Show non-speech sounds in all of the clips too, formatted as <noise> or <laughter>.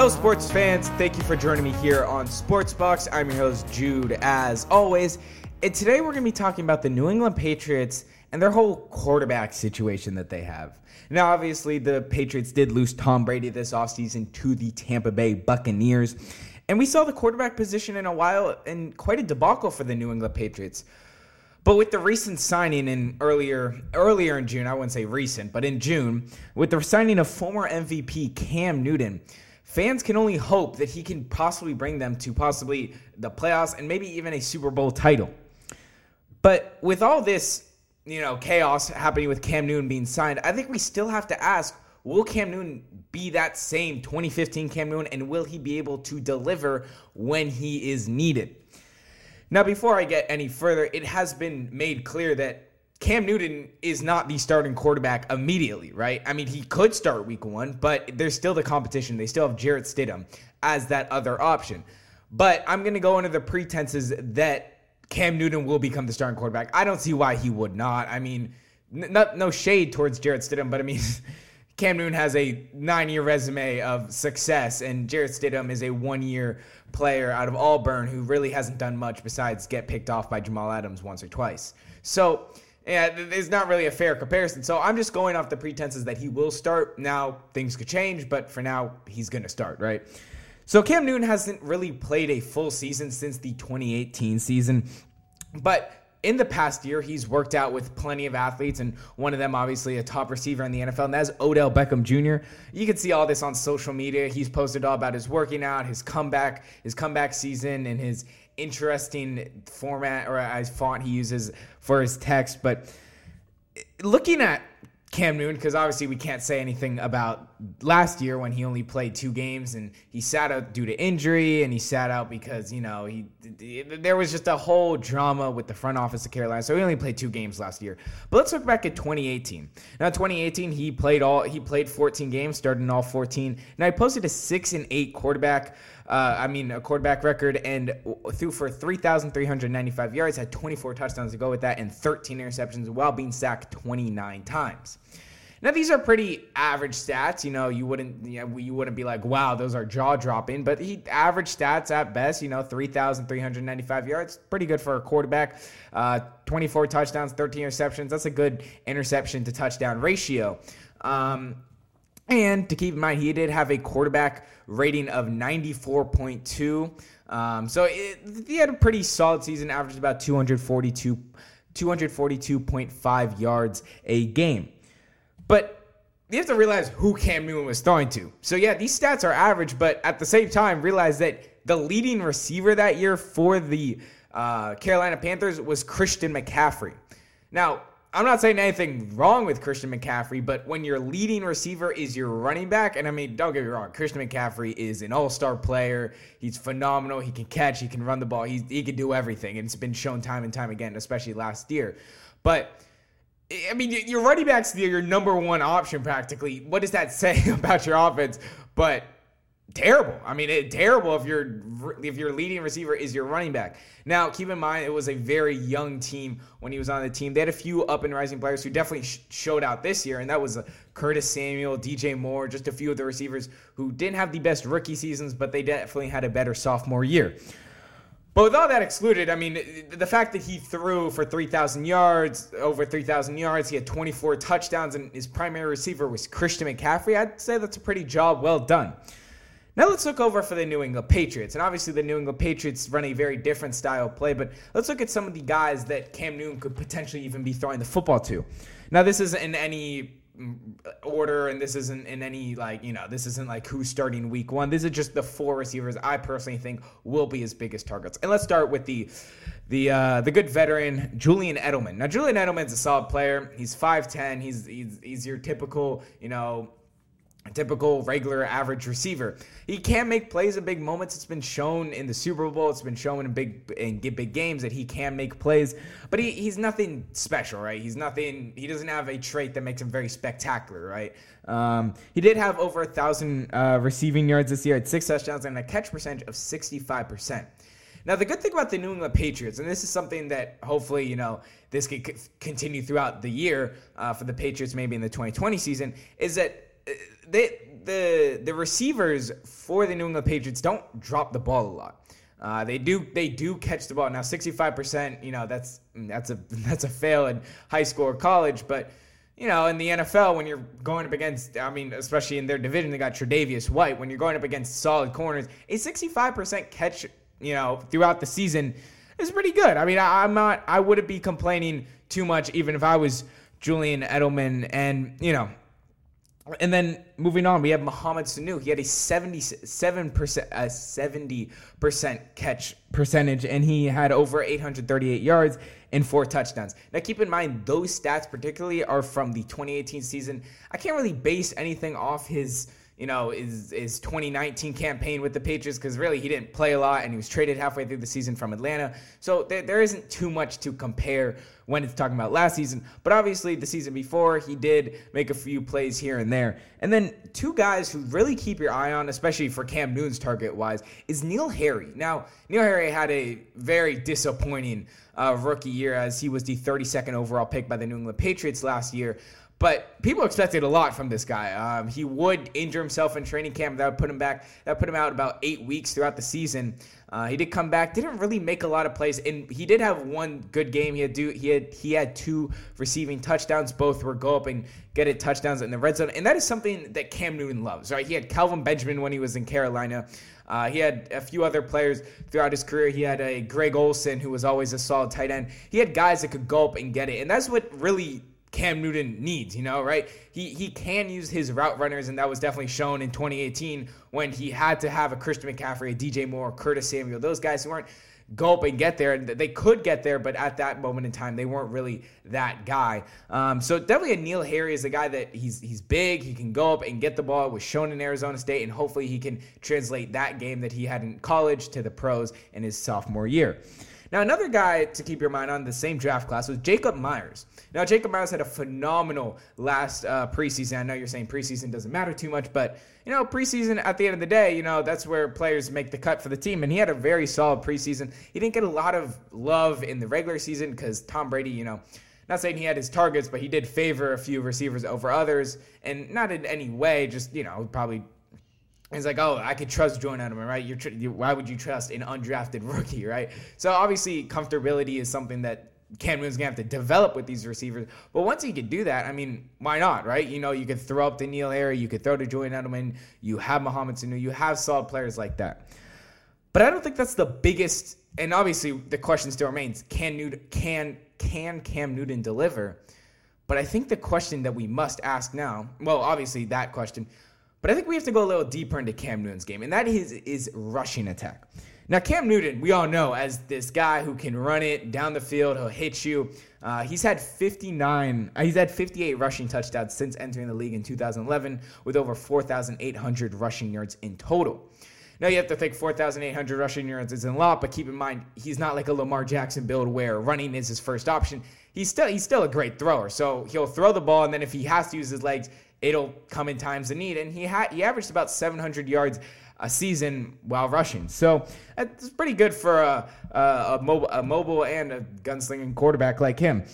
Hello, sports fans. Thank you for joining me here on Sports Bucks. I'm your host, Jude, as always. And today we're going to be talking about the New England Patriots and their whole quarterback situation that they have. Now, obviously, the Patriots did lose Tom Brady this offseason to the Tampa Bay Buccaneers. And we saw the quarterback position in a while and quite a debacle for the New England Patriots. But with the recent signing in earlier earlier in June, I wouldn't say recent, but in June, with the signing of former MVP Cam Newton, fans can only hope that he can possibly bring them to possibly the playoffs and maybe even a Super Bowl title. But with all this, you know, chaos happening with Cam Newton being signed, I think we still have to ask, will Cam Newton be that same 2015 Cam Newton and will he be able to deliver when he is needed? Now, before I get any further, it has been made clear that Cam Newton is not the starting quarterback immediately, right? I mean, he could start week one, but there's still the competition. They still have Jarrett Stidham as that other option. But I'm going to go under the pretenses that Cam Newton will become the starting quarterback. I don't see why he would not. I mean, n- not, no shade towards Jarrett Stidham, but I mean, <laughs> Cam Newton has a nine year resume of success, and Jarrett Stidham is a one year player out of Auburn who really hasn't done much besides get picked off by Jamal Adams once or twice. So, yeah, it's not really a fair comparison. So I'm just going off the pretenses that he will start. Now things could change, but for now he's going to start, right? So Cam Newton hasn't really played a full season since the 2018 season, but in the past year, he's worked out with plenty of athletes, and one of them, obviously, a top receiver in the NFL, and that's Odell Beckham Jr. You can see all this on social media. He's posted all about his working out, his comeback, his comeback season, and his interesting format or as font he uses for his text. But looking at Cam Newton, because obviously we can't say anything about last year when he only played two games and he sat out due to injury and he sat out because you know he there was just a whole drama with the front office of Carolina, so he only played two games last year. But let's look back at 2018. Now 2018 he played all he played 14 games, started in all 14. Now he posted a six and eight quarterback. Uh, I mean, a quarterback record and threw for 3,395 yards, had 24 touchdowns to go with that, and 13 interceptions while being sacked 29 times. Now these are pretty average stats. You know, you wouldn't you, know, you wouldn't be like, wow, those are jaw dropping. But he average stats at best. You know, three thousand three hundred ninety five yards, pretty good for a quarterback. Uh, Twenty four touchdowns, thirteen interceptions. That's a good interception to touchdown ratio. Um, and to keep in mind, he did have a quarterback rating of 94.2. Um, so it, he had a pretty solid season, averaged about 242, 242.5 yards a game. But you have to realize who Cam Newton was throwing to. So yeah, these stats are average, but at the same time, realize that the leading receiver that year for the uh, Carolina Panthers was Christian McCaffrey. Now, I'm not saying anything wrong with Christian McCaffrey, but when your leading receiver is your running back, and I mean, don't get me wrong, Christian McCaffrey is an all star player. He's phenomenal. He can catch, he can run the ball, he, he can do everything. And it's been shown time and time again, especially last year. But I mean, your running back's your number one option practically. What does that <laughs> say about your offense? But terrible. I mean, it, terrible if your if your leading receiver is your running back. Now, keep in mind it was a very young team when he was on the team. They had a few up and rising players who definitely sh- showed out this year, and that was uh, Curtis Samuel, DJ Moore, just a few of the receivers who didn't have the best rookie seasons, but they definitely had a better sophomore year. But with all that excluded, I mean, the fact that he threw for 3,000 yards, over 3,000 yards, he had 24 touchdowns, and his primary receiver was Christian McCaffrey, I'd say that's a pretty job well done. Now let's look over for the New England Patriots. And obviously, the New England Patriots run a very different style of play, but let's look at some of the guys that Cam Newton could potentially even be throwing the football to. Now, this isn't in any order and this isn't in any like you know this isn't like who's starting week one this is just the four receivers i personally think will be his biggest targets and let's start with the the uh, the good veteran Julian Edelman. Now Julian Edelman's a solid player. He's 5'10. He's he's he's your typical, you know, typical regular average receiver. He can make plays in big moments. It's been shown in the Super Bowl. It's been shown in big in big games that he can make plays. But he, he's nothing special, right? He's nothing. He doesn't have a trait that makes him very spectacular, right? Um, he did have over a thousand uh, receiving yards this year, at six touchdowns, and a catch percentage of sixty-five percent. Now, the good thing about the New England Patriots, and this is something that hopefully, you know, this could continue throughout the year uh, for the Patriots, maybe in the 2020 season, is that they the the receivers for the New England Patriots don't drop the ball a lot. Uh, they do they do catch the ball now. Sixty five percent, you know, that's that's a <laughs> that's a fail in high school or college, but you know, in the NFL, when you're going up against, I mean, especially in their division, they got Tre'Davious White. When you're going up against solid corners, a 65% catch, you know, throughout the season is pretty good. I mean, I, I'm not, I wouldn't be complaining too much, even if I was Julian Edelman. And, you know, and then moving on, we have Mohamed Sanu. He had a 77%, a 70% catch percentage, and he had over 838 yards and four touchdowns. Now, keep in mind, those stats particularly are from the 2018 season. I can't really base anything off his you know, his, his 2019 campaign with the Patriots because really he didn't play a lot and he was traded halfway through the season from Atlanta. So there, there isn't too much to compare when it's talking about last season. But obviously, the season before, he did make a few plays here and there. And then two guys who really keep your eye on, especially for Cam Newton's target wise, is N'Keal Harry. Now, N'Keal Harry had a very disappointing uh, rookie year as he was the 32nd overall pick by the New England Patriots last year. But people expected a lot from this guy. Um, he would injure himself in training camp. That would put him back. That put him out about eight weeks throughout the season. Uh, he did come back. Didn't really make a lot of plays, and he did have one good game. He had do he had he had two receiving touchdowns. Both were go up and get it touchdowns in the red zone, and that is something that Cam Newton loves. Right? He had Kelvin Benjamin when he was in Carolina. Uh, he had a few other players throughout his career. He had a Greg Olsen who was always a solid tight end. He had guys that could go up and get it, and that's what really Cam Newton needs, you know, right? He he can use his route runners, and that was definitely shown in 2018 when he had to have a Christian McCaffrey, a DJ Moore, Curtis Samuel, those guys who weren't go up and get there. And they could get there, but at that moment in time, they weren't really that guy. Um, so definitely a N'Keal Harry is a guy that he's he's big. He can go up and get the ball. It was shown in Arizona State, and hopefully he can translate that game that he had in college to the pros in his sophomore year. Now, another guy to keep your mind on the same draft class was Jakobi Meyers. Now, Jakobi Meyers had a phenomenal last uh, preseason. I know you're saying preseason doesn't matter too much, but you know, preseason at the end of the day, you know, that's where players make the cut for the team. And he had a very solid preseason. He didn't get a lot of love in the regular season because Tom Brady, you know, not saying he had his targets, but he did favor a few receivers over others, and not in any way, just you know, probably it's like, oh, I could trust Jordan Edelman, right? You're, tr- you, why would you trust an undrafted <laughs> rookie, right? So obviously, comfortability is something that Cam Newton's gonna have to develop with these receivers. But once he could do that, I mean, why not, right? You know, you could throw up to N'Keal Harry, you could throw to Julian Edelman, you have Mohamed Sanu, you have solid players like that. But I don't think that's the biggest. And obviously, the question still remains: Can Newton, can can Cam Newton deliver? But I think the question that we must ask now, well, obviously that question, but I think we have to go a little deeper into Cam Newton's game, and that is is rushing attack. Now, Cam Newton, we all know as this guy who can run it down the field, he'll hit you. Uh, he's had 59, uh, he's had 58 rushing touchdowns since entering the league in 2011, with over 4,800 rushing yards in total. Now you have to think 4,800 rushing yards isn't a lot, but keep in mind he's not like a Lamar Jackson build where running is his first option. He's still he's still a great thrower, so he'll throw the ball, and then if he has to use his legs, it'll come in times of need. And he had he averaged about 700 yards a season while rushing. So it's pretty good for a, a, a, mobile, a mobile and a gunslinging quarterback like him.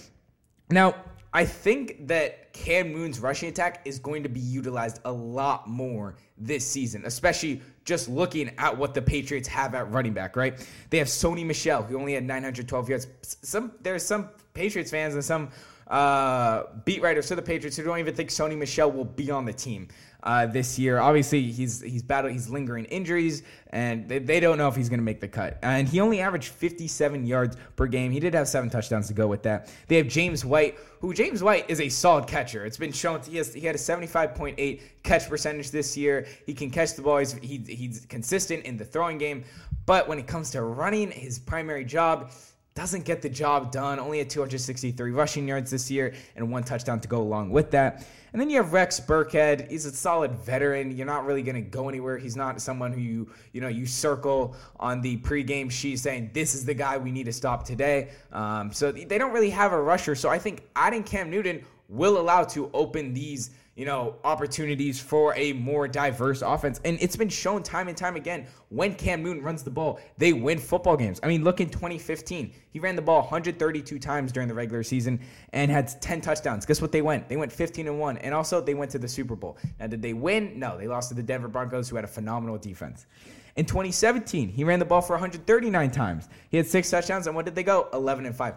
Now, I think that Cam Newton's rushing attack is going to be utilized a lot more this season, especially just looking at what the Patriots have at running back, right? They have Sony Michel, who only had 912 yards. Some There's some Patriots fans and some uh, beat writers for the Patriots who don't even think Sony Michel will be on the team uh, this year. Obviously, he's he's battled he's lingering injuries, and they, they don't know if he's going to make the cut. And he only averaged 57 yards per game. He did have seven touchdowns to go with that. They have James White, who James White is a solid catcher. It's been shown he has he had a 75.8 catch percentage this year. He can catch the ball. He's he, he's consistent in the throwing game, but when it comes to running, his primary job doesn't get the job done. Only at 263 rushing yards this year and one touchdown to go along with that. And then you have Rex Burkhead. He's a solid veteran. You're not really going to go anywhere. He's not someone who you you know you circle on the pregame sheet saying this is the guy we need to stop today. Um, so they don't really have a rusher. So I think adding Cam Newton will allow to open these you know, opportunities for a more diverse offense. And it's been shown time and time again when Cam Newton runs the ball, they win football games. I mean, look in 2015. He ran the ball 132 times during the regular season and had 10 touchdowns. Guess what they went? They went 15 and 1. And also they went to the Super Bowl. Now, did they win? No, they lost to the Denver Broncos who had a phenomenal defense. In 2017, he ran the ball for 139 times. He had six touchdowns, and what did they go? 11 and 5.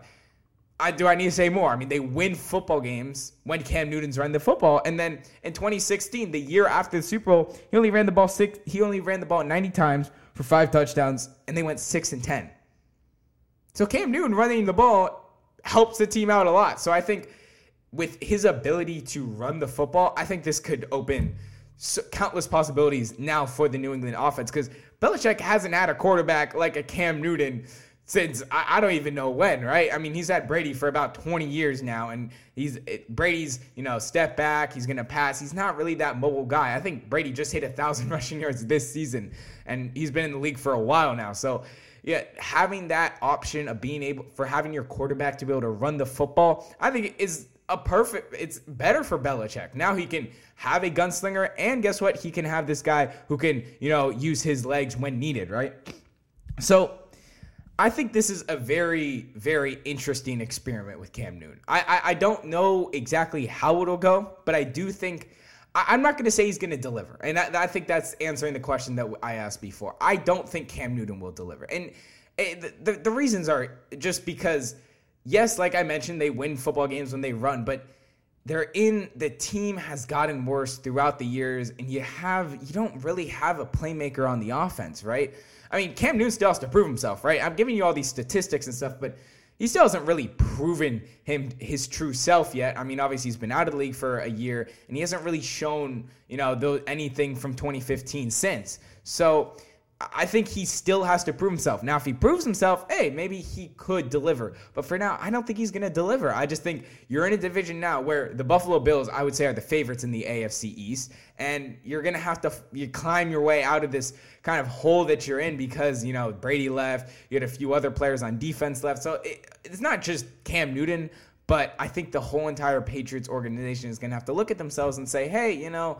I, do I need to say more? I mean, they win football games when Cam Newton's running the football, and then in 2016, the year after the Super Bowl, he only ran the ball six. He only ran the ball 90 times for five touchdowns, and they went six and 10. So Cam Newton running the ball helps the team out a lot. So I think with his ability to run the football, I think this could open countless possibilities now for the New England offense because Belichick hasn't had a quarterback like a Cam Newton since I, I, don't even know when, right? I mean, he's had Brady for about 20 years now, and he's it, Brady's, you know, step back, he's gonna pass. He's not really that mobile guy. I think Brady just hit a thousand <laughs> rushing yards this season, and he's been in the league for a while now. So, yeah, having that option of being able for having your quarterback to be able to run the football, I think is a perfect. It's better for Belichick. Now he can have a gunslinger, and guess what? He can have this guy who can, you know, use his legs when needed, right? So I think this is a very, very interesting experiment with Cam Newton. I, I, I don't know exactly how it'll go, but I do think I, am not going to say he's going to deliver, and I, I, think that's answering the question that I asked before. I don't think Cam Newton will deliver, and eh, the, the reasons are just because yes, like I mentioned, they win football games when they run, but they're in the team has gotten worse throughout the years, and you have you don't really have a playmaker on the offense, right? I mean, Cam Newton still has to prove himself, right? I'm giving you all these statistics and stuff, but he still hasn't really proven him his true self yet. I mean, obviously he's been out of the league for a year, and he hasn't really shown you know anything from 2015 since. So I think he still has to prove himself. Now, if he proves himself, hey, maybe he could deliver. But for now, I don't think he's going to deliver. I just think you're in a division now where the Buffalo Bills, I would say, are the favorites in the AFC East, and you're going to have to you climb your way out of this kind of hole that you're in because you know Brady left, you had a few other players on defense left. So it, it's not just Cam Newton, but I think the whole entire Patriots organization is going to have to look at themselves and say, hey, you know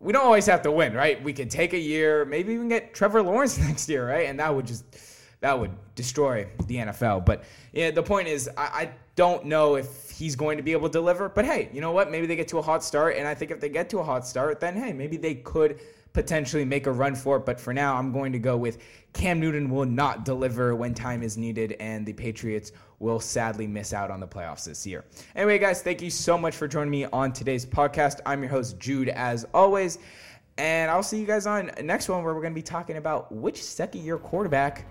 we don't always have to win, right? We could take a year, maybe even get Trevor Lawrence <laughs> next year, right? And that would just that would destroy the NFL. But yeah, the point is, I, I, don't know if he's going to be able to deliver. But hey, you know what? Maybe they get to a hot start, and I think if they get to a hot start, then hey, maybe they could potentially make a run for it. But for now, I'm going to go with Cam Newton will not deliver when time is needed, and the Patriots will sadly miss out on the playoffs this year. Anyway, guys, thank you so much for joining me on today's podcast. I'm your host, Jude, as always. And I'll see you guys on next one where we're going to be talking about which second year quarterback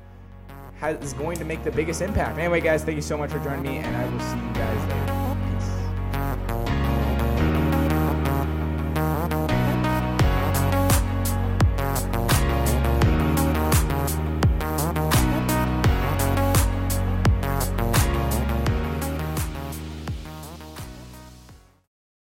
is going to make the biggest impact. Anyway, guys, thank you so much for joining me, and I will see you guys later.